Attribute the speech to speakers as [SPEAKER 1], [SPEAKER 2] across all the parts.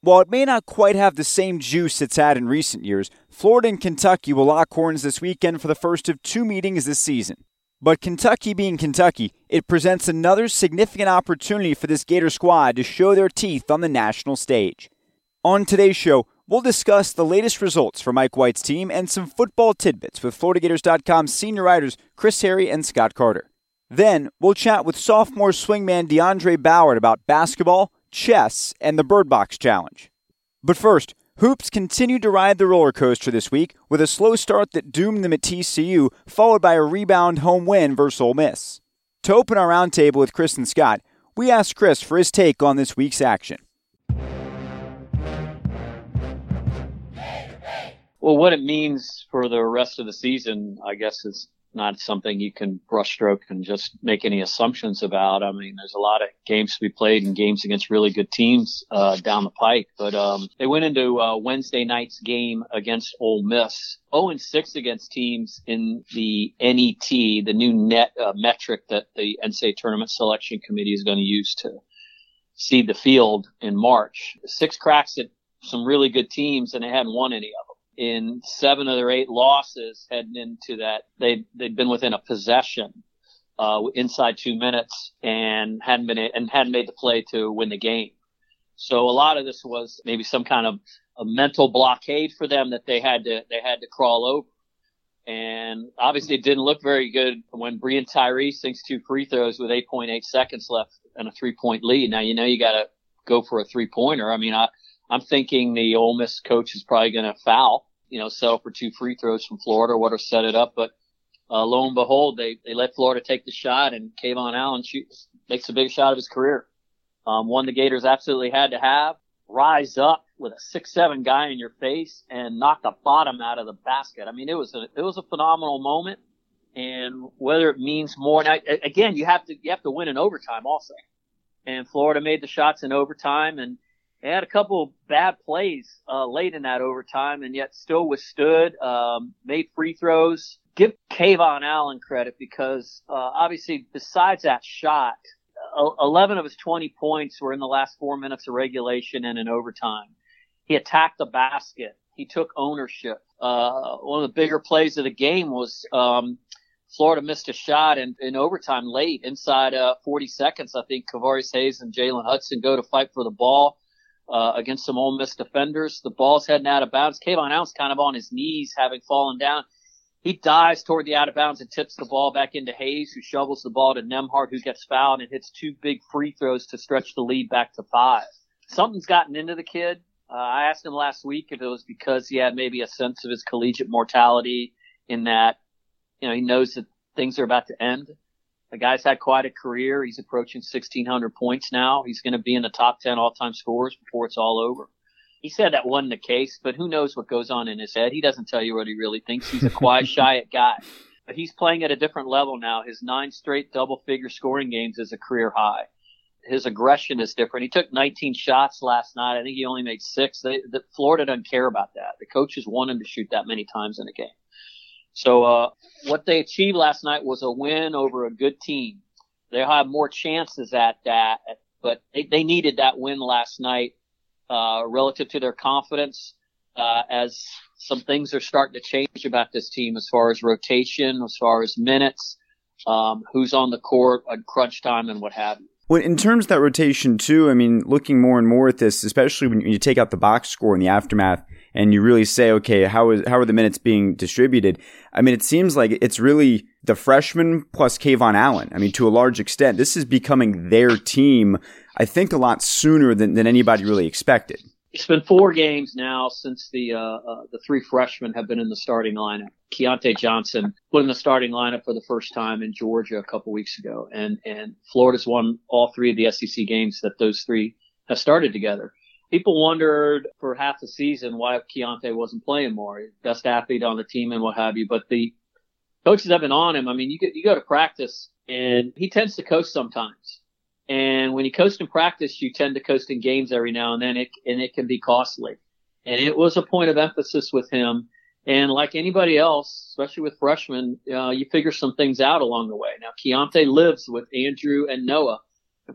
[SPEAKER 1] While it may not quite have the same juice it's had in recent years, Florida and Kentucky will lock horns this weekend for the first of two meetings this season. But Kentucky being Kentucky, it presents another significant opportunity for this Gator squad to show their teeth on the national stage. On today's show, we'll discuss the latest results for Mike White's team and some football tidbits with FloridaGators.com senior writers Chris Harry and Scott Carter. Then we'll chat with sophomore swingman Deaundre Ballard about basketball, chess, and the Bird Box Challenge. But first, Hoops continued to ride the roller coaster this week with a slow start that doomed them at TCU, followed by a rebound home win versus Ole Miss. To open our roundtable with Chris and Scott, we asked Chris for his take on this week's action.
[SPEAKER 2] Well, what it means for the rest of the season, I guess, is not something you can brushstroke and just make any assumptions about. I mean, there's a lot of games to be played and games against really good teams uh, down the pike. But um, they went into uh, Wednesday night's game against Ole Miss, 0 and 6 against teams in the NET, the new net uh, metric that the NCAA Tournament Selection Committee is going to use to seed the field in March. Six cracks at some really good teams, and they hadn't won any of them in seven of their eight losses heading into that. They they'd been within a possession uh, inside two minutes and hadn't been and hadn't made the play to win the game. So a lot of this was maybe some kind of a mental blockade for them that they had to they had to crawl over. And obviously it didn't look very good when Breein Tyree sinks two free throws with 8.8 seconds left and a three point lead. Now you know you got to go for a three pointer. I mean I I'm thinking the Ole Miss coach is probably going to foul you know, settle for two free throws from Florida, would have set it up. But uh, lo and behold, they, they let Florida take the shot, and KeVaughn Allen shoots, makes the biggest shot of his career. Um, one the Gators absolutely had to have. Rise up with a six-seven guy in your face and knock the bottom out of the basket. I mean, it was a it was a phenomenal moment. And whether it means more now, again, you have to you have to win in overtime also. And Florida made the shots in overtime, and they had a couple of bad plays uh, late in that overtime, and yet still withstood. Um, made free throws. Give KeVaughn Allen credit because uh, obviously, besides that shot, 11 of his 20 points were in the last four minutes of regulation and in overtime. He attacked the basket. He took ownership. Uh, one of the bigger plays of the game was um, Florida missed a shot in, in overtime late, inside uh, 40 seconds. I think Kevarrius Hayes and Jalen Hudson go to fight for the ball uh, against some Ole Miss defenders. The ball's heading out of bounds. KeVaughn Allen's kind of on his knees, having fallen down. He dives toward the out of bounds and tips the ball back into Hayes, who shovels the ball to Nembhard, who gets fouled and hits two big free throws to stretch the lead back to five. Something's gotten into the kid. Uh, I asked him last week if it was because he had maybe a sense of his collegiate mortality in that, you know, he knows that things are about to end. The guy's had quite a career. He's approaching 1600 points now. He's going to be in the top 10 all-time scorers before it's all over. He said that wasn't the case, but who knows what goes on in his head. He doesn't tell you what he really thinks. He's a quiet, shy guy. But he's playing at a different level now. His nine straight double figure scoring games is a career high. His aggression is different. He took 19 shots last night. I think he only made six. They, the, Florida doesn't care about that. The coaches want him to shoot that many times in a game. So uh, what they achieved last night was a win over a good team. They'll have more chances at that, but they, they needed that win last night uh, relative to their confidence uh, as some things are starting to change about this team as far as rotation, as far as minutes, um, who's on the court at crunch time, and what have you.
[SPEAKER 1] Well, in terms of that rotation too, I mean, looking more and more at this, especially when you take out the box score in the aftermath, and you really say, okay, how is how are the minutes being distributed? I mean, it seems like it's really the freshman plus KeVaughn Allen. I mean, to a large extent, this is becoming their team. I think a lot sooner than, than anybody really expected.
[SPEAKER 2] It's been four games now since the uh, uh, the three freshmen have been in the starting lineup. Keyontae Johnson put in the starting lineup for the first time in Georgia a couple weeks ago, and and Florida's won all three of the SEC games that those three have started together. People wondered for half the season why Keyontae wasn't playing more. Best athlete on the team and what have you. But the coaches have been on him. I mean, you, get, you go to practice and he tends to coast sometimes. And when you coast in practice, you tend to coast in games every now and then, it, and it can be costly. And it was a point of emphasis with him. And like anybody else, especially with freshmen, uh, you figure some things out along the way. Now, Keyontae lives with Andrew and Noah,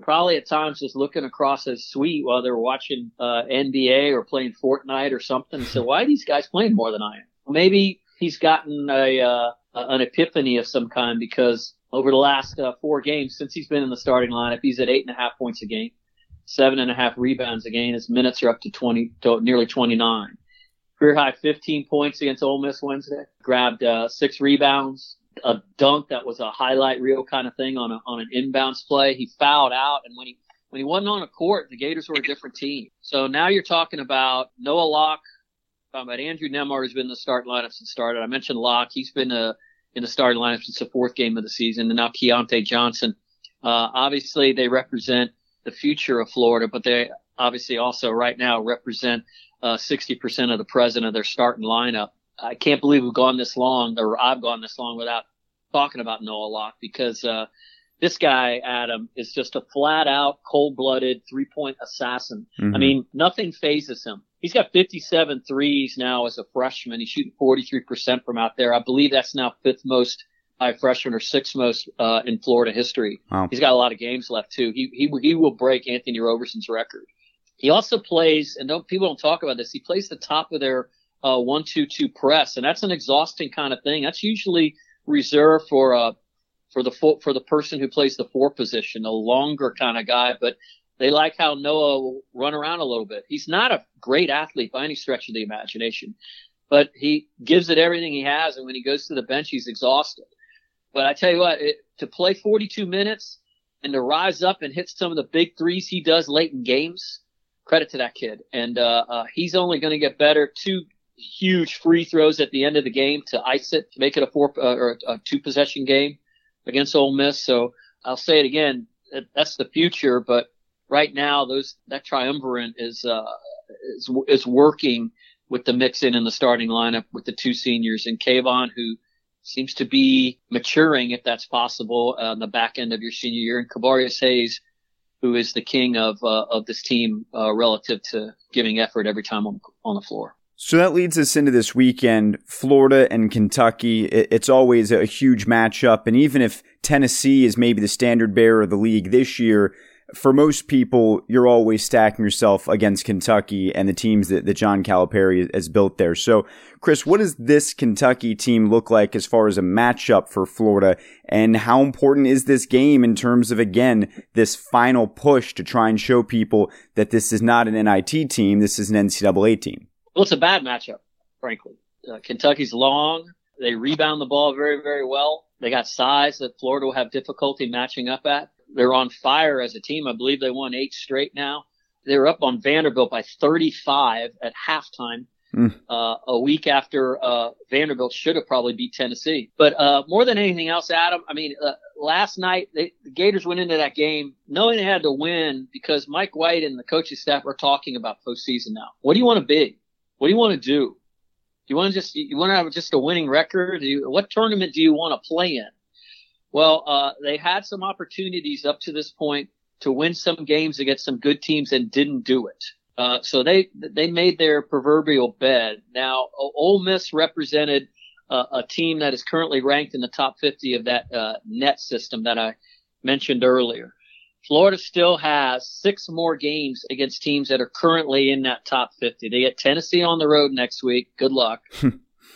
[SPEAKER 2] probably at times just looking across his suite while they're watching uh, NBA or playing Fortnite or something. So why are these guys playing more than I am? Maybe he's gotten a uh, an epiphany of some kind because over the last uh, four games since he's been in the starting lineup, he's at eight and a half points a game, seven and a half rebounds a game. His minutes are up to 20, to nearly 29. Career high 15 points against Ole Miss Wednesday. Grabbed uh, six rebounds, a dunk that was a highlight reel kind of thing on a, on an inbounds play. He fouled out, and when he when he wasn't on a court, the Gators were a different team. So now you're talking about Noah Locke, talking about Andrew Nembhard, who's been in the start lineup since started. I mentioned Locke. He's been uh, in the starting lineup since the fourth game of the season, and now Keyontae Johnson. Uh, obviously, they represent the future of Florida, but they obviously also right now represent uh, 60% of the present of their starting lineup. I can't believe we've gone this long, or I've gone this long without talking about Noah Locke because uh, this guy, Adam, is just a flat out, cold blooded three point assassin. Mm-hmm. I mean, nothing phases him. He's got 57 threes now as a freshman. He's shooting 43% from out there. I believe that's now fifth most by freshman or sixth most uh, in Florida history. Wow. He's got a lot of games left too. He he he will break Anthony Roberson's record. He also plays, and don't people don't talk about this. He plays the top of their uh, one two two press, and that's an exhausting kind of thing. That's usually reserved for uh for the for the person who plays the four position, a longer kind of guy. But they like how Noah will run around a little bit. He's not a great athlete by any stretch of the imagination, but he gives it everything he has. And when he goes to the bench, he's exhausted. But I tell you what, it, to play 42 minutes and to rise up and hit some of the big threes he does late in games, credit to that kid. And uh, uh, he's only going to get better. Two huge free throws at the end of the game to ice it, to make it a four uh, or a two possession game against Ole Miss. So I'll say it again, that's the future. But right now, those that triumvirate is uh, is, is working with the mix in in the starting lineup with the two seniors and KeVaughn, who seems to be maturing, if that's possible, on the back end of your senior year, and Kevarrius Hayes, who is the king of uh, of this team uh, relative to giving effort every time on on the floor.
[SPEAKER 1] So that leads us into this weekend, Florida and Kentucky. It's always a huge matchup, and even if Tennessee is maybe the standard bearer of the league this year, for most people, you're always stacking yourself against Kentucky and the teams that, that John Calipari has built there. So, Chris, what does this Kentucky team look like as far as a matchup for Florida? And how important is this game in terms of, again, this final push to try and show people that this is not an NIT team, this is an NCAA team?
[SPEAKER 2] Well, it's a bad matchup, frankly. Uh, Kentucky's long. They rebound the ball very, very well. They got size that Florida will have difficulty matching up at. They're on fire as a team. I believe they won eight straight now. They were up on Vanderbilt by 35 at halftime. Mm. Uh, a week after uh, Vanderbilt should have probably beat Tennessee. But uh, more than anything else, Adam, I mean, uh, last night they, the Gators went into that game knowing they had to win because Mike White and the coaching staff are talking about postseason now. What do you want to be? What do you want to do? Do you want to just you want to have just a winning record? You, what tournament do you want to play in? Well, uh, they had some opportunities up to this point to win some games against some good teams and didn't do it. Uh, so they they made their proverbial bed. Now, Ole Miss represented uh, a team that is currently ranked in the top 50 of that uh, net system that I mentioned earlier. Florida still has six more games against teams that are currently in that top 50. They get Tennessee on the road next week. Good luck. Hmm.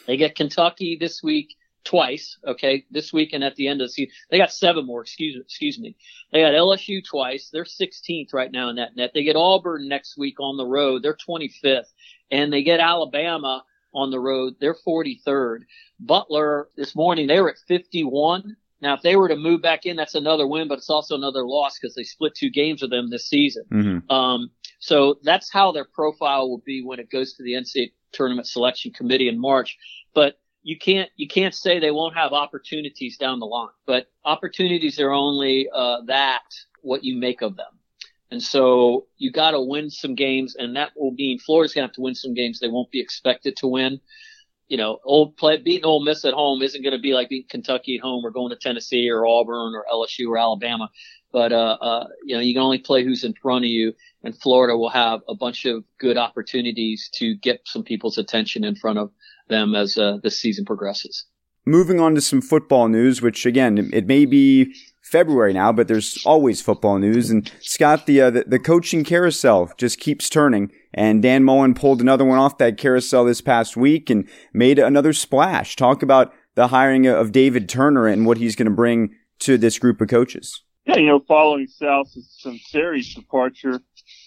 [SPEAKER 2] they get Kentucky this week twice. Okay, this week and at the end of the season, they got seven more. Excuse excuse me. They got LSU twice. They're 16th right now in that net. They get Auburn next week on the road. They're 25th, and they get Alabama on the road. They're 43rd. Butler this morning they were at 51. Now, if they were to move back in, that's another win, but it's also another loss because they split two games with them this season. Mm-hmm. Um, so that's how their profile will be when it goes to the NCAA tournament selection committee in March. But you can't you can't say they won't have opportunities down the line, but opportunities are only uh, that what you make of them. And so you got to win some games, and that will mean Florida's going to have to win some games they won't be expected to win. You know, old play, beating Ole Miss at home isn't going to be like beating Kentucky at home or going to Tennessee or Auburn or LSU or Alabama. But, uh, uh, you know, you can only play who's in front of you, and Florida will have a bunch of good opportunities to get some people's attention in front of them as uh, the season progresses.
[SPEAKER 1] Moving on to some football news, which again, it may be February now, but there's always football news. And Scott, the, uh, the, the coaching carousel just keeps turning. And Dan Mullen pulled another one off that carousel this past week and made another splash. Talk about the hiring of David Turner and what he's going to bring to this group of coaches.
[SPEAKER 3] Yeah, you know, following Sal Sunseri's departure,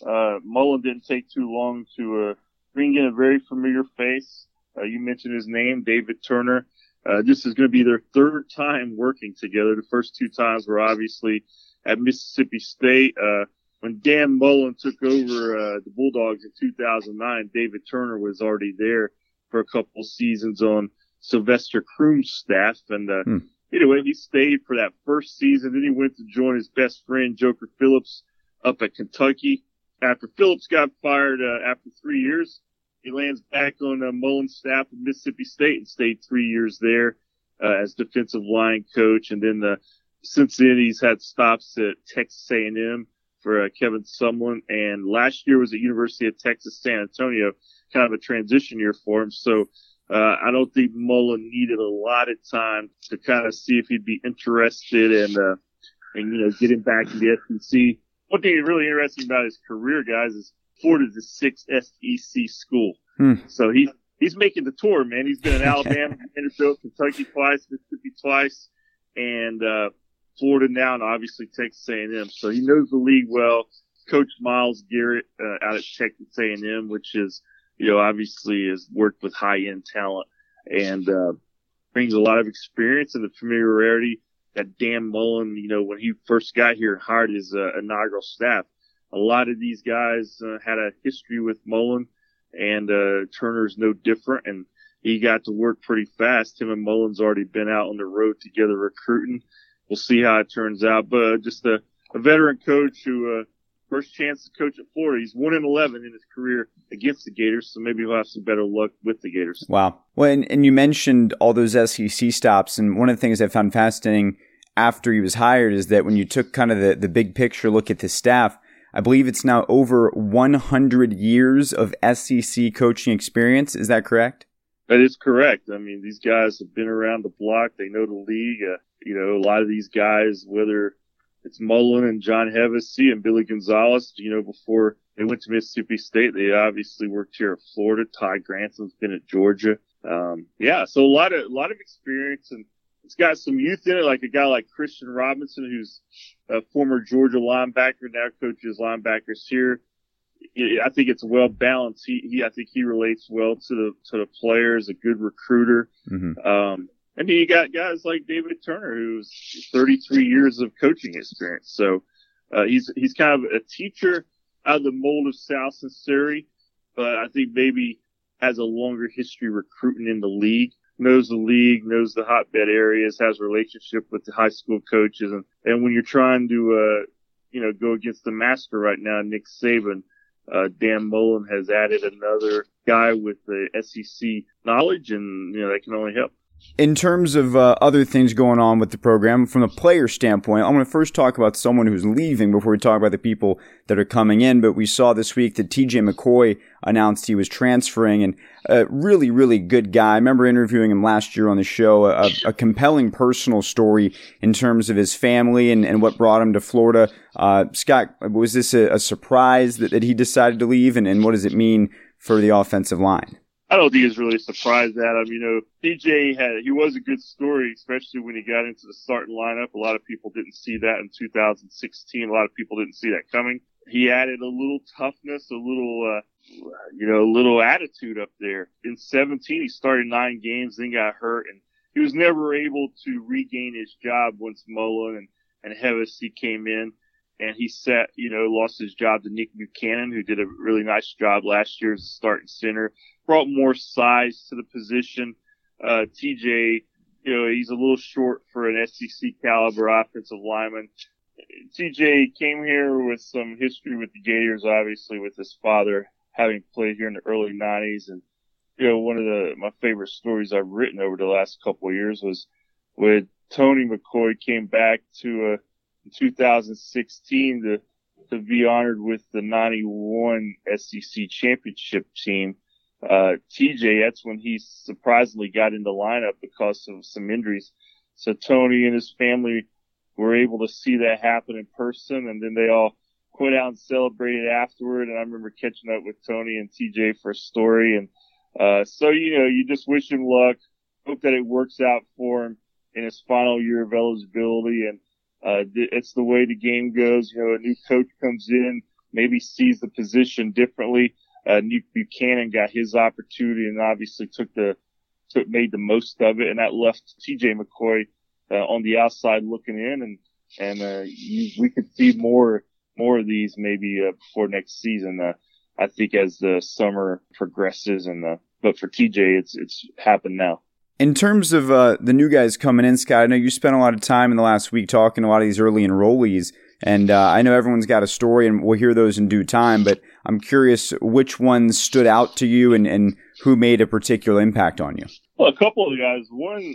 [SPEAKER 3] uh, Mullen didn't take too long to uh, bring in a very familiar face. Uh, you mentioned his name, David Turner. Uh, this is going to be their third time working together. The first two times were obviously at Mississippi State. Uh, when Dan Mullen took over uh, the Bulldogs in 2009, David Turner was already there for a couple seasons on Sylvester Croom's staff. And uh, hmm. anyway, he stayed for that first season. Then he went to join his best friend, Joker Phillips, up at Kentucky. After Phillips got fired uh, after three years, he lands back on uh, Mullen's staff at Mississippi State and stayed three years there uh, as defensive line coach. And then the, he's had stops at Texas A&M for uh, Kevin Sumlin. And last year was at University of Texas San Antonio, kind of a transition year for him. So uh, I don't think Mullen needed a lot of time to kind of see if he'd be interested in, uh, and you know, getting back to the SEC. One thing really interesting about his career, guys, is Florida's the sixth SEC school. Hmm. So he's he's making the tour, man. He's been in Alabama, Vanderbilt, Kentucky twice, Mississippi twice, and uh, Florida now, and obviously Texas A&M. So he knows the league well. Coach Myles Garrett uh, out at Texas A&M, which is you know obviously has worked with high end talent and uh, brings a lot of experience and the familiarity that Dan Mullen, you know, when he first got here and hired his uh, inaugural staff a lot of these guys uh, had a history with Mullen, and uh, Turner's no different. And he got to work pretty fast. Him and Mullen's already been out on the road together recruiting. We'll see how it turns out. But uh, just a, a veteran coach who uh, first chance to coach at Florida. He's one in eleven in his career against the Gators, so maybe he'll have some better luck with the Gators.
[SPEAKER 1] Wow. Well, and, and you mentioned all those SEC stops, and one of the things I found fascinating after he was hired is that when you took kind of the, the big picture look at the staff, I believe it's now over 100 years of SEC coaching experience. Is that correct?
[SPEAKER 3] That is correct. I mean, these guys have been around the block. They know the league. Uh, you know, a lot of these guys, whether it's Mullen and John Hevesy and Billy Gonzalez, you know, before they went to Mississippi State, they obviously worked here at Florida. Todd Grantham's been at Georgia. Um, yeah, so a lot of, a lot of experience and it's got some youth in it, like a guy like Christian Robinson, who's a former Georgia linebacker, now coaches linebackers here. I think it's well balanced. He, he, I think he relates well to the to the players, a good recruiter. Mm-hmm. Um, and then you got guys like David Turner, who's 33 years of coaching experience. So uh, he's he's kind of a teacher out of the mold of Sal Sunseri, but I think maybe has a longer history recruiting in the league knows the league, knows the hotbed areas, has a relationship with the high school coaches. And, and when you're trying to, uh, you know, go against the master right now, Nick Saban, uh, Dan Mullen has added another guy with the SEC knowledge and, you know, that can only help.
[SPEAKER 1] In terms of uh, other things going on with the program, from a player standpoint, I'm going to first talk about someone who's leaving before we talk about the people that are coming in. But we saw this week that TJ McCoy announced he was transferring, and a really, really good guy. I remember interviewing him last year on the show, a, a compelling personal story in terms of his family and, and what brought him to Florida. Uh, Scott, was this a, a surprise that, that he decided to leave, and, and what does it mean for the offensive line?
[SPEAKER 3] I don't think he's really surprised at him. You know, TJ had, he was a good story, especially when he got into the starting lineup. A lot of people didn't see that in 2016. A lot of people didn't see that coming. He added a little toughness, a little, uh, you know, a little attitude up there. In 17, he started nine games, then got hurt, and he was never able to regain his job once Mullen and, and Hevesy came in. And he set, you know, lost his job to Nick Buchanan, who did a really nice job last year as a starting center brought more size to the position. Uh, TJ, you know, he's a little short for an SEC caliber offensive lineman. TJ came here with some history with the Gators, obviously with his father having played here in the early 90s. And, you know, one of the, my favorite stories I've written over the last couple of years was when Tony McCoy came back to, uh, in 2016 to, to be honored with the 91 SEC championship team. Uh, TJ, that's when he surprisingly got in the lineup because of some injuries. So Tony and his family were able to see that happen in person and then they all went out and celebrated afterward. And I remember catching up with Tony and TJ for a story. And, uh, so, you know, you just wish him luck. Hope that it works out for him in his final year of eligibility. And, uh, it's the way the game goes. You know, a new coach comes in, maybe sees the position differently. Uh, Nick Buchanan got his opportunity and obviously took the, took, made the most of it. And that left TJ McCoy, uh, on the outside looking in and, and, uh, you, we could see more, more of these maybe, uh, before next season. Uh, I think as the summer progresses and, uh, but for TJ, it's, it's happened now.
[SPEAKER 1] In terms of uh, the new guys coming in, Scott, I know you spent a lot of time in the last week talking to a lot of these early enrollees, and uh, I know everyone's got a story, and we'll hear those in due time. But I'm curious which ones stood out to you, and, and who made a particular impact on you.
[SPEAKER 3] Well, a couple of guys. One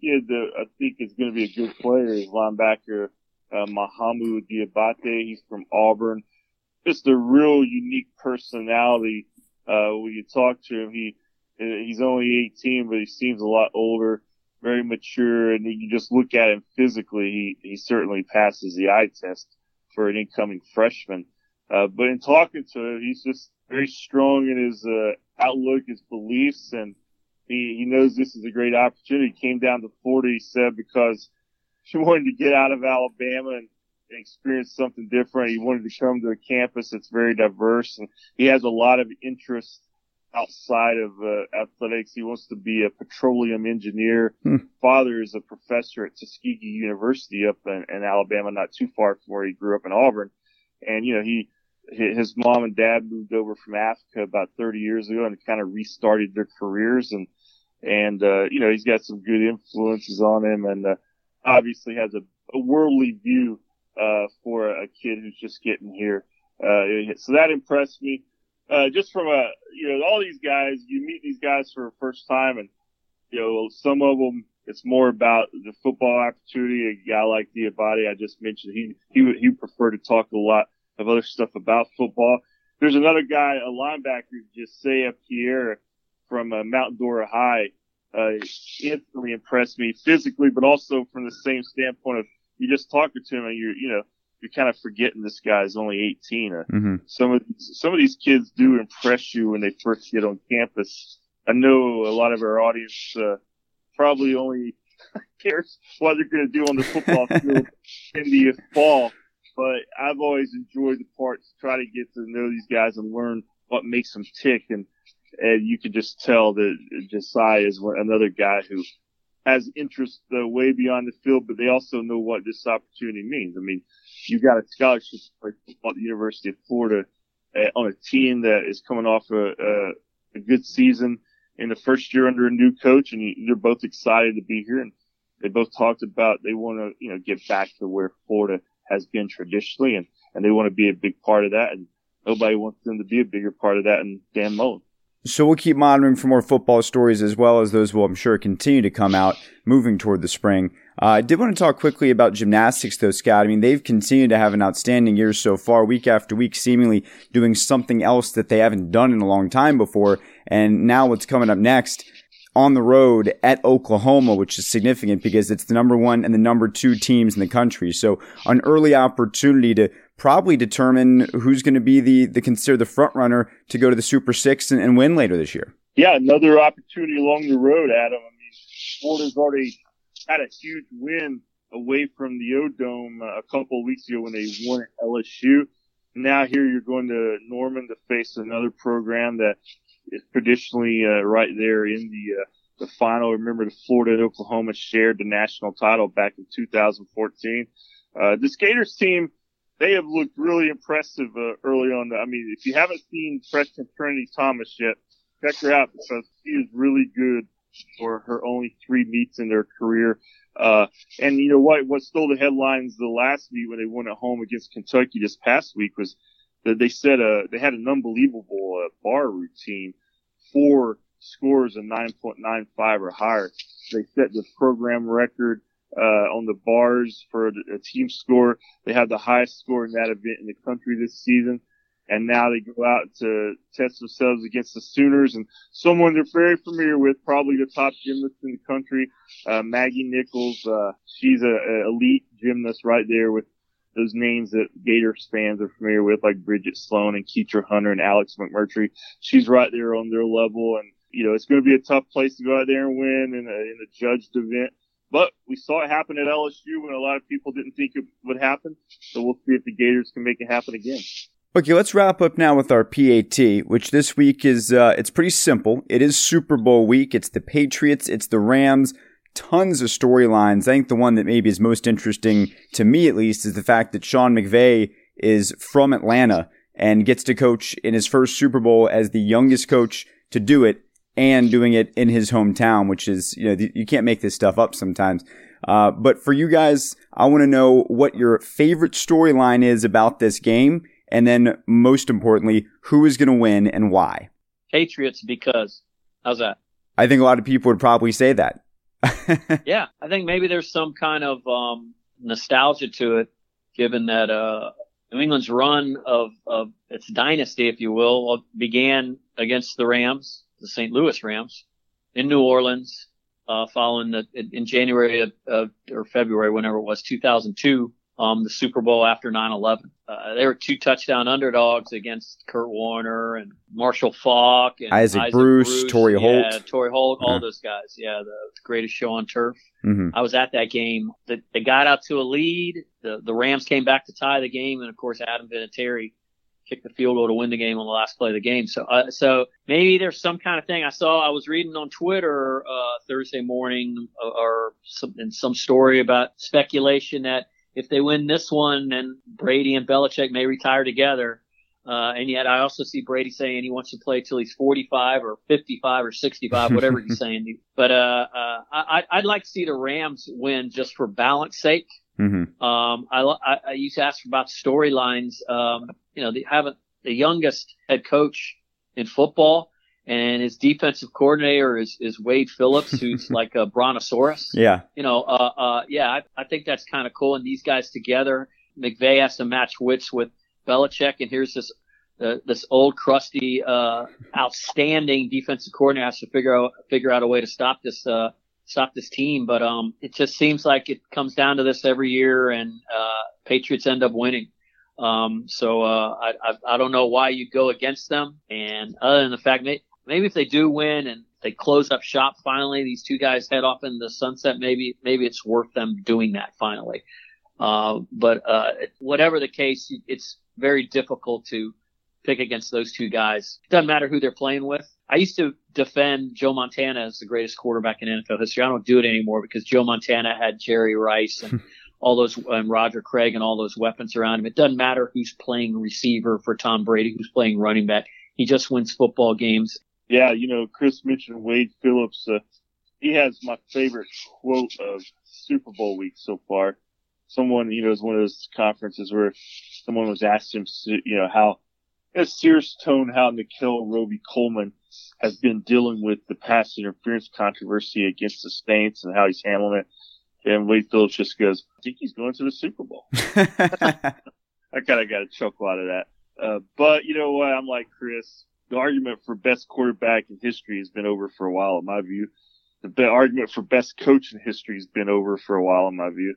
[SPEAKER 3] kid that I think is going to be a good player is linebacker uh, Mohamoud Diabate. He's from Auburn. Just a real unique personality. Uh, when you talk to him, he He's only 18, but he seems a lot older, very mature, and you just look at him physically, he, he certainly passes the eye test for an incoming freshman. Uh, but in talking to him, he's just very strong in his, uh, outlook, his beliefs, and he, he knows this is a great opportunity. He came down to Florida, he said, because he wanted to get out of Alabama and, and experience something different. He wanted to come to a campus that's very diverse and he has a lot of interest outside of uh, athletics. He wants to be a petroleum engineer. Hmm. Father is a professor at Tuskegee University up in, in, Alabama, not too far from where he grew up in Auburn. And, you know, he, his mom and dad moved over from Africa about 30 years ago and kind of restarted their careers. And, and, uh, you know, he's got some good influences on him and, uh, obviously has a, a worldly view, uh, for a kid who's just getting here. Uh, so that impressed me uh, just from a, you know, all these guys, you meet these guys for the first time and, you know, some of them, it's more about the football opportunity. A guy like Diabate, I just mentioned, he, he would, he prefer to talk a lot of other stuff about football. There's another guy, a linebacker, Jesiah Pierre from uh, Mount Dora High, uh, instantly impressed me physically, but also from the same standpoint of you just talking to him and you're, you know, you're kind of forgetting this guy's only 18. Uh, mm-hmm. Some of some of these kids do impress you when they first get on campus. I know a lot of our audience uh, probably only cares what they're going to do on the football field in the fall, but I've always enjoyed the parts try to get to know these guys and learn what makes them tick. And and you can just tell that Jesiah is another guy who has interest uh, way beyond the field, but they also know what this opportunity means. I mean, you got a scholarship at the University of Florida uh, on a team that is coming off a, a, a, good season in the first year under a new coach, and you, you're both excited to be here. And they both talked about they want to, you know, get back to where Florida has been traditionally, and and they want to be a big part of that. And nobody wants them to be a bigger part of that. And Dan Mullen.
[SPEAKER 1] So we'll keep monitoring for more football stories as well as those will, I'm sure, continue to come out moving toward the spring. Uh, I did want to talk quickly about gymnastics, though, Scott. I mean, they've continued to have an outstanding year so far, week after week, seemingly doing something else that they haven't done in a long time before. And now what's coming up next on the road at Oklahoma, which is significant because it's the number one and the number two teams in the country. So an early opportunity to probably determine who's going to be the, the consider the front runner to go to the Super Six and, and win later this year.
[SPEAKER 3] Yeah, another opportunity along the road, Adam. I mean, Florida's already had a huge win away from the O Dome a couple of weeks ago when they won at LSU. Now here you're going to Norman to face another program that is traditionally uh, right there in the uh, the final. Remember, the Florida and Oklahoma shared the national title back in 2014. Uh, the Skaters team they have looked really impressive uh, early on. I mean, if you haven't seen freshman Trinity Thomas yet, check her out because she is really good for her only three meets in their career. Uh, and you know what? What stole the headlines the last meet when they won at home against Kentucky this past week was that they said uh, they had an unbelievable uh, bar routine. Four scores of 9.95 or higher. They set the program record uh, on the bars for a team score. They have the highest score in that event in the country this season. And now they go out to test themselves against the Sooners and someone they're very familiar with, probably the top gymnast in the country, uh, Maggie Nichols. Uh, she's a, a elite gymnast right there with those names that Gators fans are familiar with, like Bridget Sloan and Kytra Hunter and Alex McMurtry. She's right there on their level. And, you know, it's going to be a tough place to go out there and win in a, in a judged event. But we saw it happen at LSU when a lot of people didn't think it would happen. So we'll see if the Gators can make it happen again.
[SPEAKER 1] Okay, let's wrap up now with our PAT, which this week is uh, it's pretty simple. It is Super Bowl week. It's the Patriots. It's the Rams. Tons of storylines. I think the one that maybe is most interesting to me, at least, is the fact that Sean McVay is from Atlanta and gets to coach in his first Super Bowl as the youngest coach to do it and doing it in his hometown, which is, you know, you can't make this stuff up sometimes. Uh, but for you guys, I want to know what your favorite storyline is about this game. And then most importantly, who is going to win and why?
[SPEAKER 2] Patriots because. How's that?
[SPEAKER 1] I think a lot of people would probably say that.
[SPEAKER 2] yeah, I think maybe there's some kind of um, nostalgia to it, given that uh, New England's run of, of its dynasty, if you will, began against the Rams the St. Louis Rams in New Orleans, uh, following the, in January of, of, or February, whenever it was, 2002, um, the Super Bowl after 9/11. Uh, they were two touchdown underdogs against Kurt Warner and Marshall Faulk and
[SPEAKER 1] Isaac, Isaac Bruce, Bruce, Torry Holt,
[SPEAKER 2] yeah, Torry Holt, all those guys. Yeah, the greatest show on turf. Mm-hmm. I was at that game. The, they got out to a lead. The the Rams came back to tie the game, and of course Adam Vinatieri kicked the field goal to win the game on the last play of the game. So, uh, so maybe there's some kind of thing I saw. I was reading on Twitter uh, Thursday morning uh, or some, in some story about speculation that if they win this one, then Brady and Belichick may retire together. Uh, and yet I also see Brady saying he wants to play till he's 45 or 55 or 65, whatever he's saying. But, uh, uh, I, I'd like to see the Rams win just for balance sake. Mm-hmm. Um, I, I, I, used to ask about storylines. Um, you know, they haven't the youngest head coach in football, and his defensive coordinator is, is Wade Phillips, who's like a brontosaurus.
[SPEAKER 1] Yeah.
[SPEAKER 2] You know, uh, uh, yeah, I, I think that's kind of cool. And these guys together, McVay has to match wits with Belichick, and here's this uh, this old crusty, uh, outstanding defensive coordinator has to figure out figure out a way to stop this uh, stop this team. But um, it just seems like it comes down to this every year, and uh, Patriots end up winning. Um, so uh, I, I I don't know why you go against them. And other than the fact that maybe if they do win and they close up shop finally, these two guys head off in the sunset. Maybe maybe it's worth them doing that finally. Uh, but uh, whatever the case, it's very difficult to pick against those two guys. It doesn't matter who they're playing with. I used to defend Joe Montana as the greatest quarterback in NFL history. I don't do it anymore because Joe Montana had Jerry Rice and all those and Roger Craig and all those weapons around him. It doesn't matter who's playing receiver for Tom Brady, who's playing running back. He just wins football games.
[SPEAKER 3] Yeah, you know, Chris mentioned Wade Phillips. Uh, he has my favorite quote of Super Bowl week so far. Someone, you know, is one of those conferences where someone was asked him, you know, how in a serious tone how Nickell Robey-Coleman has been dealing with the pass interference controversy against the Saints and how he's handling it. And Wade Phillips just goes, I think he's going to the Super Bowl. I kind of got a chuckle out of that. Uh, but you know what? I'm like Chris. The argument for best quarterback in history has been over for a while, in my view. The argument for best coach in history has been over for a while, in my view.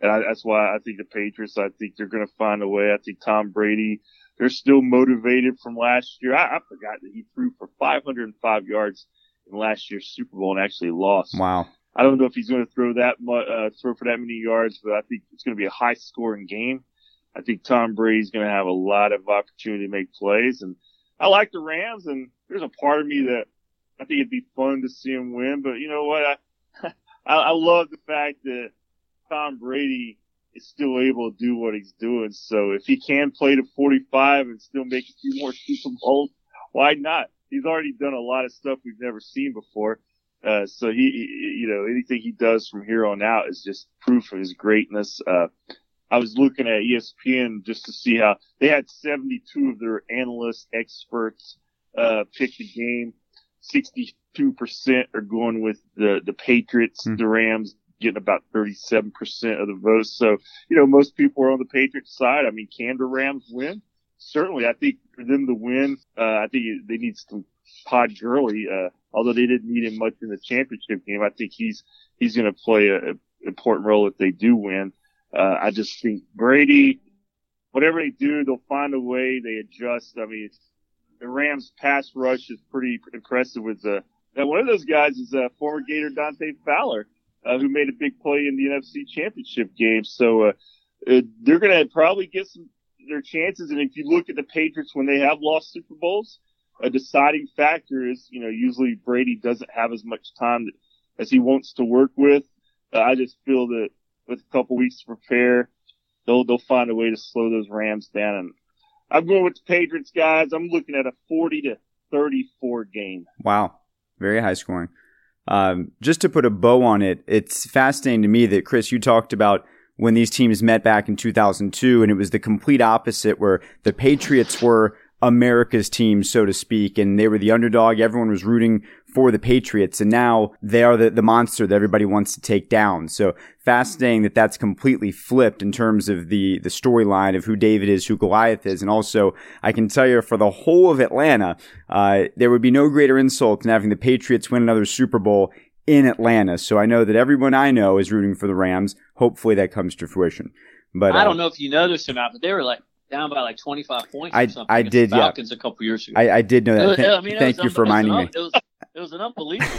[SPEAKER 3] And I, that's why I think the Patriots, I think they're going to find a way. I think Tom Brady, they're still motivated from last year. I, I forgot that he threw for 505 yards in last year's Super Bowl and actually lost.
[SPEAKER 1] Wow.
[SPEAKER 3] I don't know if he's going to throw that much, uh, throw for that many yards, but I think it's going to be a high scoring game. I think Tom Brady's going to have a lot of opportunity to make plays, and I like the Rams. And there's a part of me that I think it'd be fun to see him win. But you know what? I I, I love the fact that Tom Brady is still able to do what he's doing. So if he can play to 45 and still make a few more Super Bowls, why not? He's already done a lot of stuff we've never seen before. Uh, so he, he, you know, anything he does from here on out is just proof of his greatness. Uh, I was looking at ESPN just to see how they had 72 of their analysts, experts, uh, pick the game. 62% are going with the, the Patriots, mm. the Rams getting about 37% of the votes. So, you know, most people are on the Patriots side. I mean, can the Rams win? Certainly. I think for them to win, uh, I think they need some Todd Gurley, uh, although they didn't need him much in the championship game. I think he's, he's going to play an important role if they do win. Uh, I just think Brady, whatever they do, they'll find a way. They adjust. I mean, the Rams pass rush is pretty impressive with the, and one of those guys is uh, former Gator Dante Fowler, uh, who made a big play in the NFC championship game. So, uh, uh they're going to probably get some, their chances. And if you look at the Patriots when they have lost Super Bowls, a deciding factor is, you know, usually Brady doesn't have as much time as he wants to work with. Uh, I just feel that with a couple weeks to prepare, they'll they'll find a way to slow those Rams down. And I'm going with the Patriots, guys. I'm looking at a 40 to 34 game.
[SPEAKER 1] Wow, very high scoring. Um, just to put a bow on it, it's fascinating to me that Chris, you talked about when these teams met back in 2002, and it was the complete opposite, where the Patriots were America's team, so to speak, and they were the underdog. Everyone was rooting for the Patriots, and now they are the, the monster that everybody wants to take down. So fascinating that that's completely flipped in terms of the, the storyline of who David is, who Goliath is. And also, I can tell you for the whole of Atlanta, uh, there would be no greater insult than having the Patriots win another Super Bowl in Atlanta. So I know that everyone I know is rooting for the Rams. Hopefully that comes to fruition. But
[SPEAKER 2] I don't uh, know if you noticed or not, but they were like down by like 25 points. I,
[SPEAKER 1] I did,
[SPEAKER 2] Falcons
[SPEAKER 1] yeah.
[SPEAKER 2] a couple years ago.
[SPEAKER 1] I, I did know that. Was, I mean, Thank you for reminding me.
[SPEAKER 2] It was, it was an unbelievable.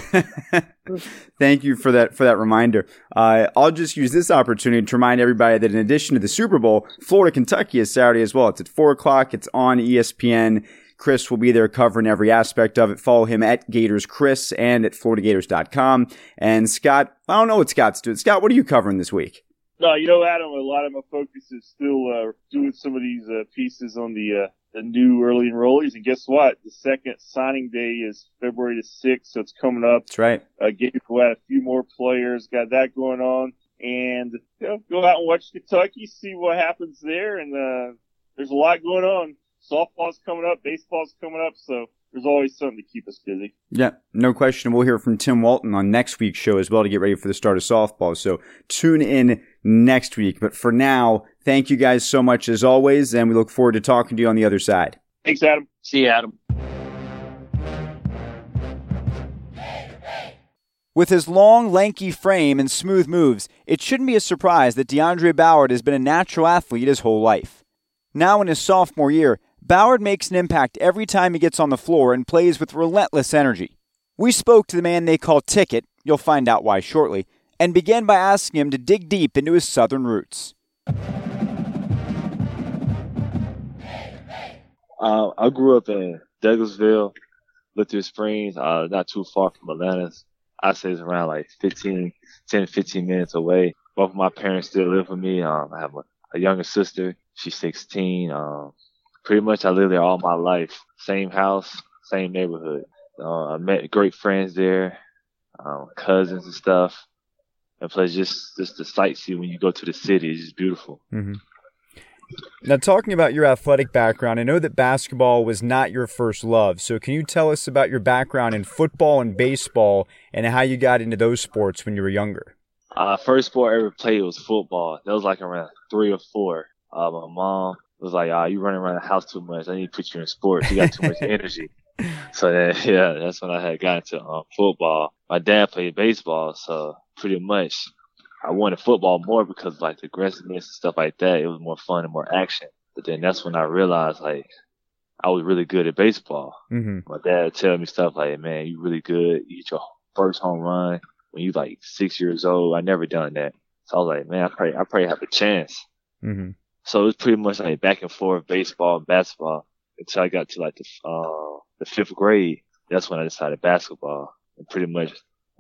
[SPEAKER 1] Thank you for that for that reminder. Uh, I'll just use this opportunity to remind everybody that in addition to the Super Bowl, Florida Kentucky is Saturday as well. It's at four o'clock. It's on ESPN. Chris will be there covering every aspect of it. Follow him at Gators Chris and at FloridaGators.com. And Scott, I don't know what Scott's doing. Scott, what are you covering this week?
[SPEAKER 3] No, you know, Adam, a lot of my focus is still uh, doing some of these uh, pieces on the uh, the new early enrollees. And guess what? The second signing day is February the sixth, so it's coming up.
[SPEAKER 1] That's right.
[SPEAKER 3] Uh, get to add a few more players. Got that going on, and you know, go out and watch Kentucky, see what happens there. And uh, there's a lot going on. Softball's coming up, baseball's coming up, so there's always something to keep us busy.
[SPEAKER 1] Yeah, no question. We'll hear from Tim Walton on next week's show as well to get ready for the start of softball. So tune in next week. But for now, thank you guys so much as always, and we look forward to talking to you on the other side.
[SPEAKER 3] Thanks, Adam.
[SPEAKER 2] See you, Adam.
[SPEAKER 1] With his long, lanky frame and smooth moves, it shouldn't be a surprise that Deaundre Ballard has been a natural athlete his whole life. Now, in his sophomore year, Ballard makes an impact every time he gets on the floor and plays with relentless energy. We spoke to the man they call Ticket, you'll find out why shortly, and began by asking him to dig deep into his southern roots.
[SPEAKER 4] Uh, I grew up in Douglasville, Lithia Springs, uh, not too far from Atlanta. I say it's around like 15, 10, 15 minutes away. Both of my parents still live with me. Um, I have a, a younger sister. She's 16. Um, pretty much I lived there all my life. Same house, same neighborhood. Uh, I met great friends there, um, cousins and stuff and plus just just the sightsee when you go to the city is just beautiful.
[SPEAKER 1] Mm-hmm. Now, talking about your athletic background, I know that basketball was not your first love. So, can you tell us about your background in football and baseball and how you got into those sports when you were younger?
[SPEAKER 4] Uh, first sport I ever played was football. That was like around three or four. Uh, my mom was like, "Ah, you running around the house too much. I need to put you in sports. You got too much energy." So yeah, that's when I had gotten to um, football. My dad played baseball, so pretty much I wanted football more because like the aggressiveness and stuff like that. It was more fun and more action. But then that's when I realized like I was really good at baseball.
[SPEAKER 1] Mm-hmm.
[SPEAKER 4] My dad tell me stuff like, "Man, you really good. You hit your first home run when you like six years old. I never done that." So I was like, "Man, I probably I probably have a chance."
[SPEAKER 1] Mm-hmm.
[SPEAKER 4] So it was pretty much like back and forth baseball and basketball until I got to like the uh the fifth grade. That's when I decided basketball, and pretty much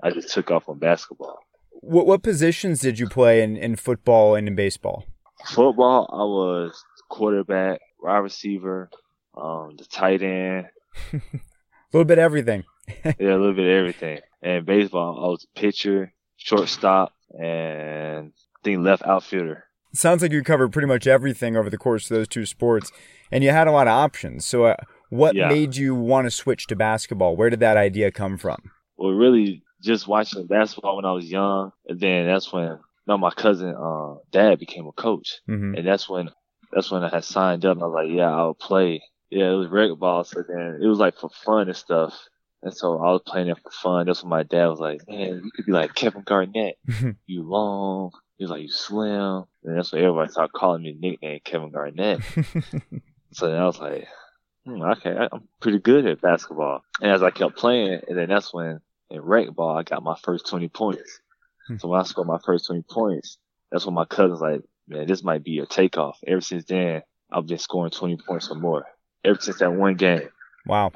[SPEAKER 4] I just took off on basketball.
[SPEAKER 1] What what positions did you play in, in football and in baseball?
[SPEAKER 4] Football, I was quarterback, wide receiver, um, the tight end.
[SPEAKER 1] A little bit everything.
[SPEAKER 4] yeah, a little bit of everything. And baseball, I was pitcher, shortstop, and I think left outfielder.
[SPEAKER 1] Sounds like you covered pretty much everything over the course of those two sports, and you had a lot of options. So, uh, what
[SPEAKER 4] Yeah.
[SPEAKER 1] made you want to switch to basketball? Where did that idea come from?
[SPEAKER 4] Well, really, just watching basketball when I was young, and then that's when no, my cousin, uh, dad became a coach,
[SPEAKER 1] hmm
[SPEAKER 4] and that's when that's when I had signed up. And I was like, yeah, I'll play. Yeah, it was rec ball, so then it was like for fun and stuff. And so I was playing it for fun. That's when my dad was like, man, you could be like Kevin Garnett. you long. He was like, you slim. And that's when everybody started calling me the nickname Kevin Garnett. So then I was like, hmm, okay, I'm pretty good at basketball. And as I kept playing, and then that's when in rec ball, I got my first 20 points.
[SPEAKER 1] Hmm.
[SPEAKER 4] So when I scored my first 20 points, that's when my cousin's like, man, this might be your takeoff. Ever since then, I've been scoring 20 points or more. Ever since that one game.
[SPEAKER 1] wow.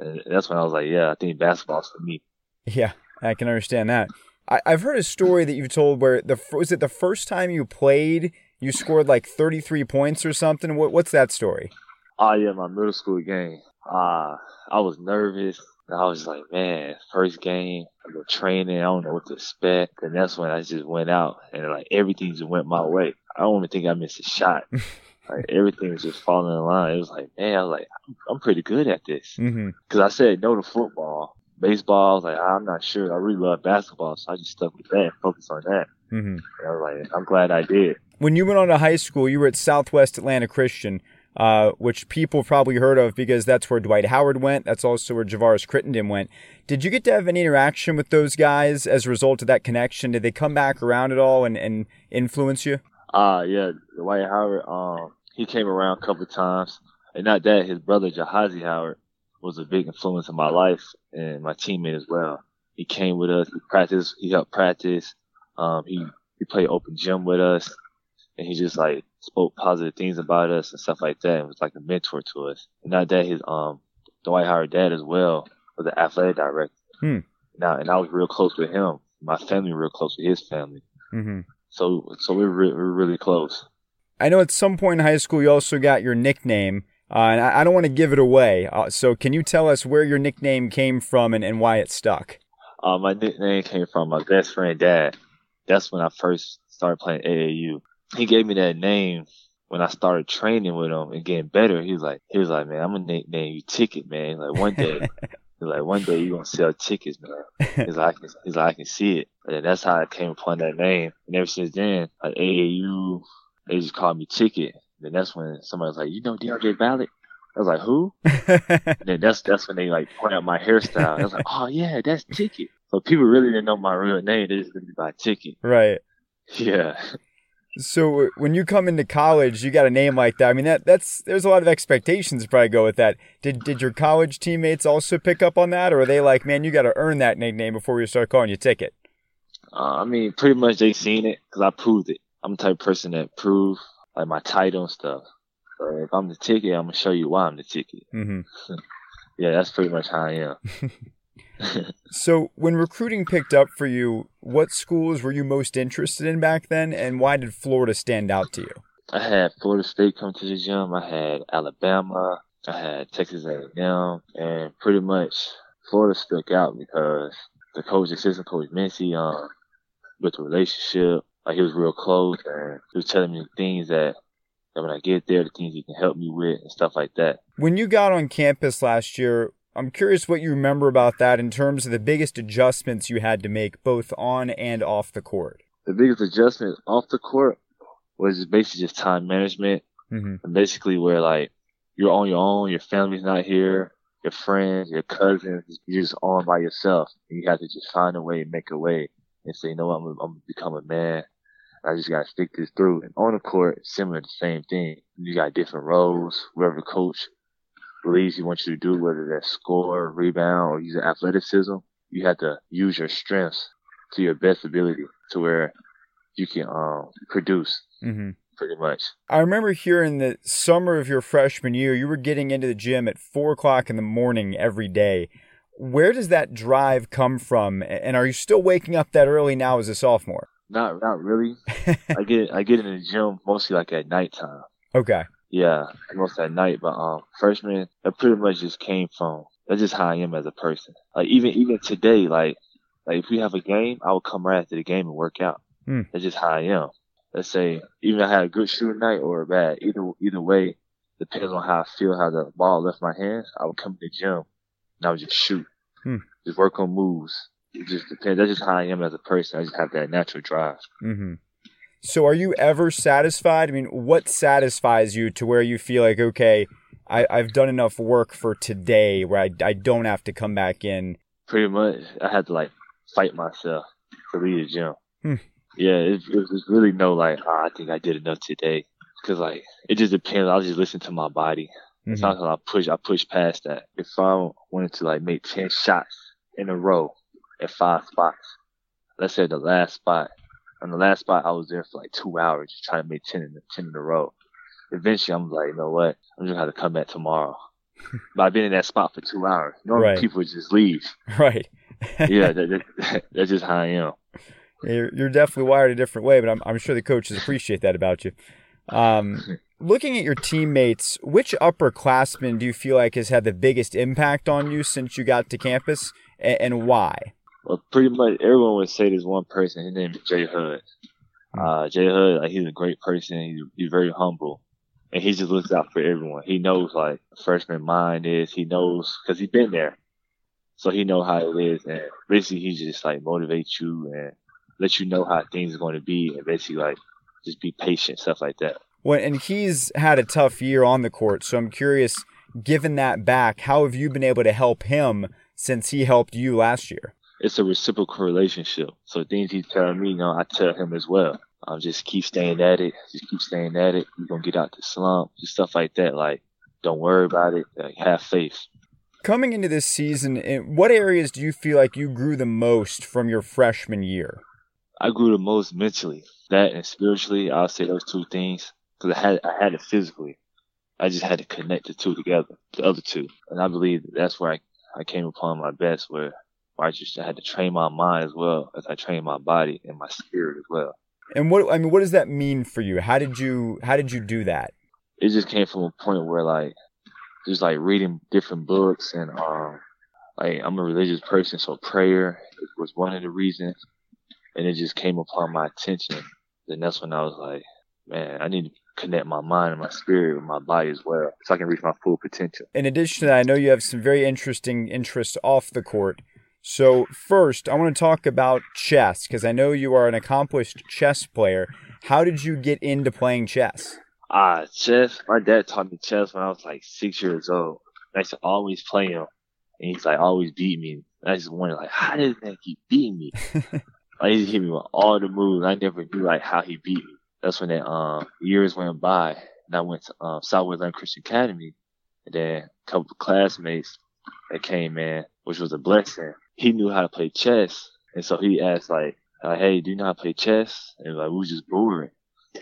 [SPEAKER 4] And that's when I was like, yeah, I think basketball's for me.
[SPEAKER 1] Yeah, I can understand that. I, I've heard a story that you've told where the was it the first time you played, you scored like 33 points or something. What, what's that story?
[SPEAKER 4] Oh yeah, my middle school game. Uh, I was nervous. And I was like, man, first game, I've been training. I don't know what to expect. And that's when I just went out and like everything just went my way. I don't even think I missed a shot. like everything was just falling in line. It was like, man, I was like, I'm, I'm pretty good at this.
[SPEAKER 1] Mm-hmm.
[SPEAKER 4] Cause I said no to football. Baseball, I was like, I'm not sure. I really love basketball. So I just stuck with that and focused on that.
[SPEAKER 1] Mm-hmm.
[SPEAKER 4] And I was like, I'm glad I did.
[SPEAKER 1] When you went on to high school, you were at Southwest Atlanta Christian, uh, which people probably heard of because that's where Dwight Howard went. That's also where Javaris Crittenton went. Did you get to have any interaction with those guys as a result of that connection? Did they come back around at all and, and influence you?
[SPEAKER 4] Uh yeah, Dwight Howard, um, he came around a couple of times. And not that, his brother Jahazi Howard was a big influence in my life and my teammate as well. He came with us, he practiced, he helped practice. Um, he, he played open gym with us and he just like spoke positive things about us and stuff like that and was like a mentor to us. And not that his, um, Dwight Howard dad as well was an athletic director.
[SPEAKER 1] Hmm.
[SPEAKER 4] Now, and I was real close with him. My family real close with his family.
[SPEAKER 1] Mm-hmm.
[SPEAKER 4] So, so we're, re- we're really close.
[SPEAKER 1] I know at some point in high school you also got your nickname, uh, and I, I don't want to give it away. Uh, so can you tell us where your nickname came from and, and why it stuck?
[SPEAKER 4] Uh, my nickname came from my best friend dad. That's when I first started playing AAU. He gave me that name when I started training with him and getting better. He was like, he was like, man, I'm gonna nickname you Ticket, man. Like one day, he's like, one day you gonna sell tickets, man. He's like, I can, he's like, I can see it. And that's how I came upon that name. And ever since then, like AAU, they just called me Ticket. And that's when somebody was like, you know Deaundre Ballard? I was like, who? And then that's that's when they like point out my hairstyle. I was like, oh yeah, that's Ticket. So people really didn't know my real name. They just knew me by Ticket.
[SPEAKER 1] right.
[SPEAKER 4] Yeah.
[SPEAKER 1] So uh, when you come into college, you got a name like that. I mean, that that's there's a lot of expectations to probably go with that. Did did your college teammates also pick up on that, or are they like, man, you got to earn that nickname before we start calling you Ticket?
[SPEAKER 4] Uh, I mean, pretty much they seen it because I proved it. I'm the type of person that prove like my title and stuff. So if I'm the ticket, I'm gonna show you why I'm the ticket.
[SPEAKER 1] Mm-hmm.
[SPEAKER 4] Yeah, that's pretty much how I am.
[SPEAKER 1] So when recruiting picked up for you, what schools were you most interested in back then, and why did Florida stand out to you?
[SPEAKER 4] I had Florida State come to the gym. I had Alabama. I had Texas A&M, and pretty much Florida stuck out because the coach, assistant coach Mincy, um, with the relationship, like he was real close, and he was telling me things that, that when I get there, the things he can help me with and stuff like that.
[SPEAKER 1] When you got on campus last year, I'm curious what you remember about that in terms of the biggest adjustments you had to make both on and off the court.
[SPEAKER 4] The biggest adjustment off the court was basically just time management,
[SPEAKER 1] Mm-hmm.
[SPEAKER 4] and basically where like you're on your own, your family's not here, your friends, your cousins, you're just on by yourself. And you have to just find a way, make a way, and say, you know what, I'm, gonna- I'm gonna become a man. I just gotta stick this through. And on the court, similar, to the same thing. You got different roles, wherever coach believes he wants you to do, whether that's score, rebound, or use athleticism. You have to use your strengths to your best ability to where you can um produce
[SPEAKER 1] Mm-hmm.
[SPEAKER 4] pretty much.
[SPEAKER 1] I remember hearing the summer of your freshman year, you were getting into the gym at four o'clock in the morning every day. Where does that drive come from? And are you still waking up that early now as a sophomore?
[SPEAKER 4] Not not really. I get I get in the gym mostly like at nighttime.
[SPEAKER 1] Okay.
[SPEAKER 4] Yeah, most at night. But um, freshman, that pretty much just came from That's just how I am as a person. Like even even today, like like if we have a game, I will come right after the game and work out.
[SPEAKER 1] Hmm.
[SPEAKER 4] That's just how I am. Let's say even if I had a good shooting night or a bad, either either way, depends on how I feel, how the ball left my hands. I would come to the gym and I would just shoot,
[SPEAKER 1] Hmm.
[SPEAKER 4] just work on moves. It just depends. That's just how I am as a person. I just have that natural drive.
[SPEAKER 1] Mm-hmm. So, are you ever satisfied? I mean, what satisfies you to where you feel like, okay, I, I've done enough work for today where I, I don't have to come back in?
[SPEAKER 4] Pretty much, I had to like fight myself to leave the gym.
[SPEAKER 1] Hmm.
[SPEAKER 4] Yeah, it, it was really no like, oh, I think I did enough today. Cause like, it just depends. I'll just listen to my body.
[SPEAKER 1] Mhm.
[SPEAKER 4] Sometimes I push, I push past that. If I wanted to like make 10 shots in a row at five spots, let's say the last spot, on the last spot, I was there for like two hours just trying to make 10 in, 10 in a row. Eventually, I'm like, you know what? I'm just gonna have to come back tomorrow. but I've been in that spot for two hours. Normally,
[SPEAKER 1] Right.
[SPEAKER 4] people just leave.
[SPEAKER 1] Right.
[SPEAKER 4] Yeah, that, that, that's just how I am.
[SPEAKER 1] You're, you're definitely wired a different way, but I'm, I'm sure the coaches appreciate that about you. Um, looking at your teammates, which upperclassman do you feel like has had the biggest impact on you since you got to campus, and, and why?
[SPEAKER 4] Well, pretty much everyone would say there's one person. His name is Jay Hood. Uh, Jay Hood, like he's a great person. He's, he's very humble, and he just looks out for everyone. He knows like freshman mind is. He knows because he's been there, so he know how it is. And basically, he just like motivates you and let you know how things are going to be, and basically like just be patient, stuff like that.
[SPEAKER 1] When and he's had a tough year on the court, so I'm curious. Given that back, how have you been able to help him since he helped you last year?
[SPEAKER 4] It's a reciprocal relationship. So things he's telling me, you know, I tell him as well. Um, just keep staying at it. Just keep staying at it. You're gonna get out the slump. Just stuff like that. Like, don't worry about it. Like, have faith.
[SPEAKER 1] Coming into this season, in what areas do you feel like you grew the most from your freshman year?
[SPEAKER 4] I grew the most mentally. That and spiritually, I'll say those two things. Cause I had, I had it physically. I just had to connect the two together, the other two. And I believe that's where I, I came upon my best, where, where I just had to train my mind as well as I trained my body and my spirit as well.
[SPEAKER 1] And what I mean, what does that mean for you? How did you how did you do that?
[SPEAKER 4] it just came from a point where like just like reading different books and um like I'm a religious person, so prayer was one of the reasons, and it just came upon my attention. Then that's when I was like, man, I need to connect my mind and my spirit with my body as well, so I can reach my full potential.
[SPEAKER 1] In addition to that, I know you have some very interesting interests off the court. So first, I want to talk about chess because I know you are an accomplished chess player. How did you get into playing chess?
[SPEAKER 4] Ah, chess. My dad taught me chess when I was like six years old. I used to always play him, and he's like always beat me. And I just wondered like, how did that keep beating me? like he just hit me with all the moves. I never knew like how he beat me. That's when that um years went by, and I went to um, Southwest Atlanta Christian Academy, and then a couple of classmates that came in, which was a blessing. He knew how to play chess, and so he asked like, uh, "Hey, do you know how to play chess?" And like we was just boring.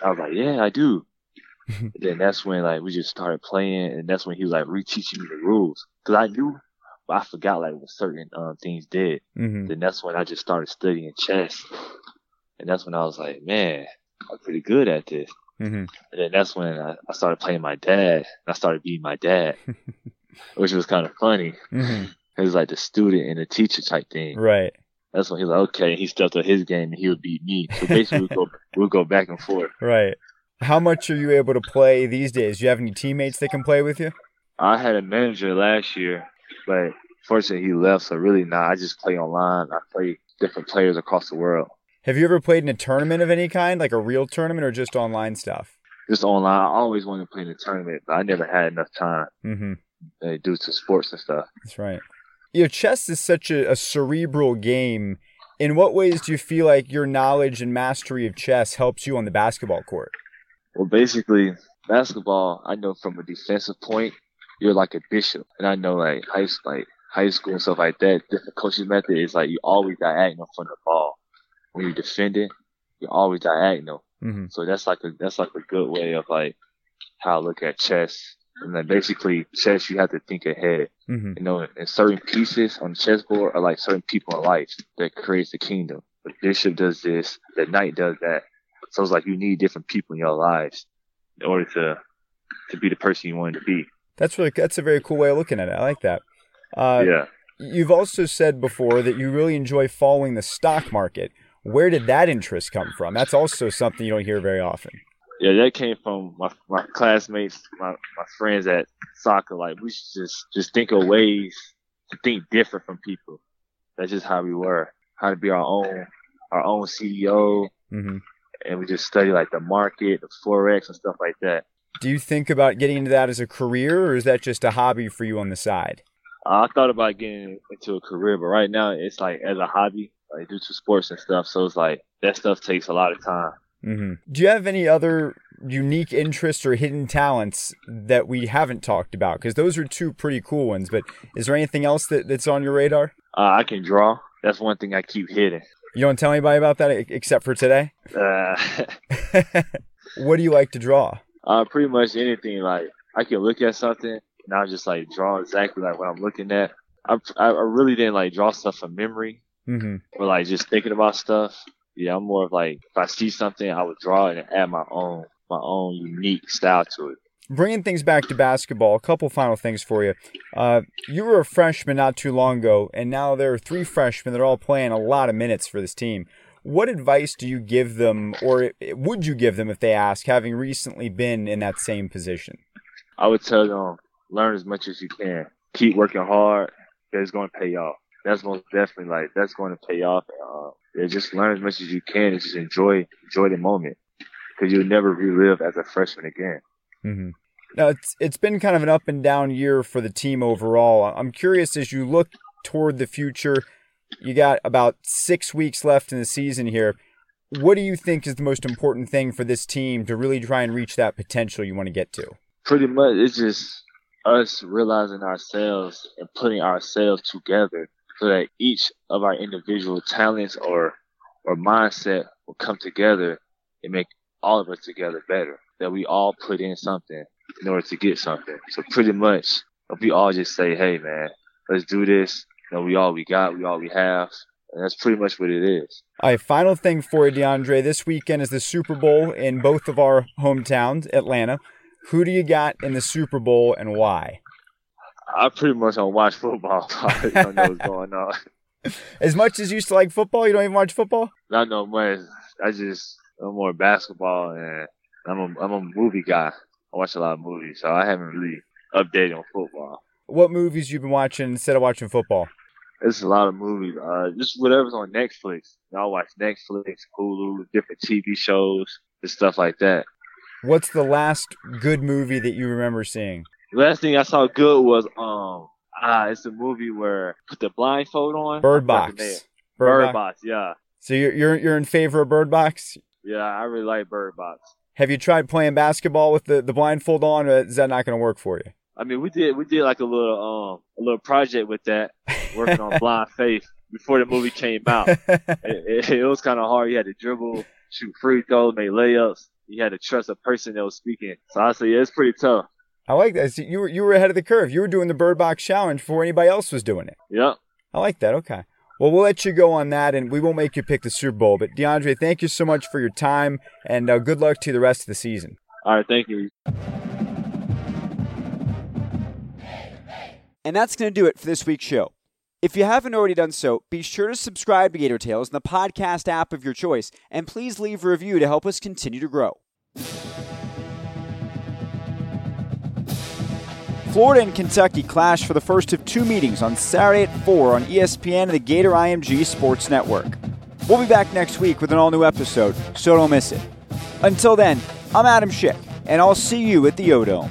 [SPEAKER 4] I was like, "Yeah, I do." And then that's when like we just started playing, and that's when he was like reteaching me the rules because I knew, but I forgot like what certain um, things did.
[SPEAKER 1] Mm-hmm.
[SPEAKER 4] Then that's when I just started studying chess, and that's when I was like, man, I'm pretty good at this.
[SPEAKER 1] Mm-hmm.
[SPEAKER 4] And then that's when I, I started playing my dad, and I started beating my dad, which was kind of funny.
[SPEAKER 1] Mm-hmm.
[SPEAKER 4] It was like the student and the teacher type thing.
[SPEAKER 1] Right.
[SPEAKER 4] That's when he was like, okay, he stepped up his game and he would beat me. So basically, we go we go back and forth.
[SPEAKER 1] Right. How much are you able to play these days? Do you have any teammates that can play with you?
[SPEAKER 4] I had a manager last year, but fortunately he left. So really, nah, I just play online. I play different players across the world,
[SPEAKER 1] Have you ever played in a tournament of any kind, like a real tournament, or just online stuff?
[SPEAKER 4] just online. I always wanted to play in a tournament, but I never had enough time
[SPEAKER 1] Mm-hmm.
[SPEAKER 4] uh, due to sports and stuff.
[SPEAKER 1] That's right. You know, chess is such a, a cerebral game. In what ways do you feel like your knowledge and mastery of chess helps you on the basketball court?
[SPEAKER 4] Well, basically, basketball, I know from a defensive point, you're like a bishop, and I know like high like high school and stuff like that. Different coaching method is like you always diagonal from the ball. When you're defending, you're always diagonal.
[SPEAKER 1] Mm-hmm.
[SPEAKER 4] So that's like a that's like a good way of like how I look at chess. And that basically chess, you have to think ahead.
[SPEAKER 1] Mm-hmm.
[SPEAKER 4] You know, and certain pieces on the chessboard are like certain people in life that creates the kingdom. The bishop does this, the knight does that. So it's like you need different people in your lives in order to to be the person you want to be.
[SPEAKER 1] That's really that's a very cool way of looking at it. I like that.
[SPEAKER 4] Uh, yeah.
[SPEAKER 1] You've also said before that you really enjoy following the stock market. Where did that interest come from? That's also something you don't hear very often.
[SPEAKER 4] Yeah, that came from my my classmates, my my friends at soccer. Like we should just just think of ways to think different from people. That's just how we were. How to be our own our own CEO, mm-hmm. and we just study like the market, the forex, and stuff like that.
[SPEAKER 1] Do you think about getting into that as a career, or is that just a hobby for you on the side?
[SPEAKER 4] I thought about getting into a career, but right now it's like as a hobby, like due to sports and stuff. So it's like that stuff takes a lot of time.
[SPEAKER 1] Mm-hmm. Do you have any other unique interests or hidden talents that we haven't talked about? Because those are two pretty cool ones. But is there anything else that, that's on your radar?
[SPEAKER 4] Uh, I can draw. That's one thing I keep hidden.
[SPEAKER 1] You don't tell anybody about that except for today. Uh, what do you like to draw?
[SPEAKER 4] Uh, pretty much anything. Like I can look at something and I'll just like draw exactly like what I'm looking at. I I really didn't like draw stuff from memory, mm-hmm. or like just thinking about stuff. Yeah, I'm more of like if I see something, I would draw it and add my own my own unique style to it.
[SPEAKER 1] Bringing things back to basketball, a couple final things for you. Uh, you were a freshman not too long ago, and now there are three freshmen that are all playing a lot of minutes for this team. What advice do you give them, or would you give them if they ask, having recently been in that same position?
[SPEAKER 4] I would tell them learn as much as you can. Keep working hard. It's going to pay off. That's most definitely like that's going to pay off. Uh, yeah, just learn as much as you can and just enjoy enjoy the moment because you'll never relive as a freshman again.
[SPEAKER 1] Mm-hmm. Now it's it's been kind of an up and down year for the team overall. I'm curious as you look toward the future you got about six weeks left in the season here. What do you think is the most important thing for this team to really try and reach that potential you want to get to?
[SPEAKER 4] Pretty much, it's just us realizing ourselves and putting ourselves together so that each of our individual talents or or mindset will come together and make all of us together better. That we all put in something in order to get something. So pretty much, if we all just say, "Hey, man, let's do this," you know, we all we got, we all we have. And that's pretty much what it is.
[SPEAKER 1] All right, final thing for you, Deaundre. This weekend is the Super Bowl in both of our hometowns, Atlanta. Who do you got in the Super Bowl and why?
[SPEAKER 4] I pretty much don't watch football. So I don't know what's going on.
[SPEAKER 1] As much as you used to like football, you don't even watch football?
[SPEAKER 4] Not no much. I just I'm more basketball and I'm a I'm a movie guy. I watch a lot of movies, so I haven't really updated on football
[SPEAKER 1] what movies you've been watching instead of watching football?
[SPEAKER 4] It's a lot of movies. Uh, just whatever's on Netflix. I watch Netflix, Hulu, different TV shows, and stuff like that.
[SPEAKER 1] What's the last good movie that you remember seeing?
[SPEAKER 4] Last thing I saw good was um ah it's a movie where put the blindfold on.
[SPEAKER 1] Bird Box.
[SPEAKER 4] Bird, Bird Box. yeah.
[SPEAKER 1] So you're you're you're in favor of Bird Box?
[SPEAKER 4] Yeah, I really like Bird Box.
[SPEAKER 1] Have you tried playing basketball with the, the blindfold on, or is that not going to work for you?
[SPEAKER 4] I mean, we did we did like a little um a little project with that, working on blind faith before the movie came out. it, it, it was kind of hard. You had to dribble, shoot free throws, make layups. You had to trust a person that was speaking. So I say, yeah, it's pretty tough.
[SPEAKER 1] I like that. So you were you were ahead of the curve. You were doing the Bird Box challenge before anybody else was doing it.
[SPEAKER 4] Yeah.
[SPEAKER 1] I like that. Okay. Well, we'll let you go on that, and we won't make you pick the Super Bowl. But Deaundre, thank you so much for your time, and uh, good luck to you the rest of the season.
[SPEAKER 4] All right, thank you.
[SPEAKER 1] And that's going to do it for this week's show. If you haven't already done so, be sure to subscribe to Gator Tales in the podcast app of your choice, and please leave a review to help us continue to grow. Florida and Kentucky clash for the first of two meetings on Saturday at 4 on ESPN and the Gator IMG Sports Network. We'll be back next week with an all new episode, so don't miss it. Until then, I'm Adam Schick, and I'll see you at the O'Dome.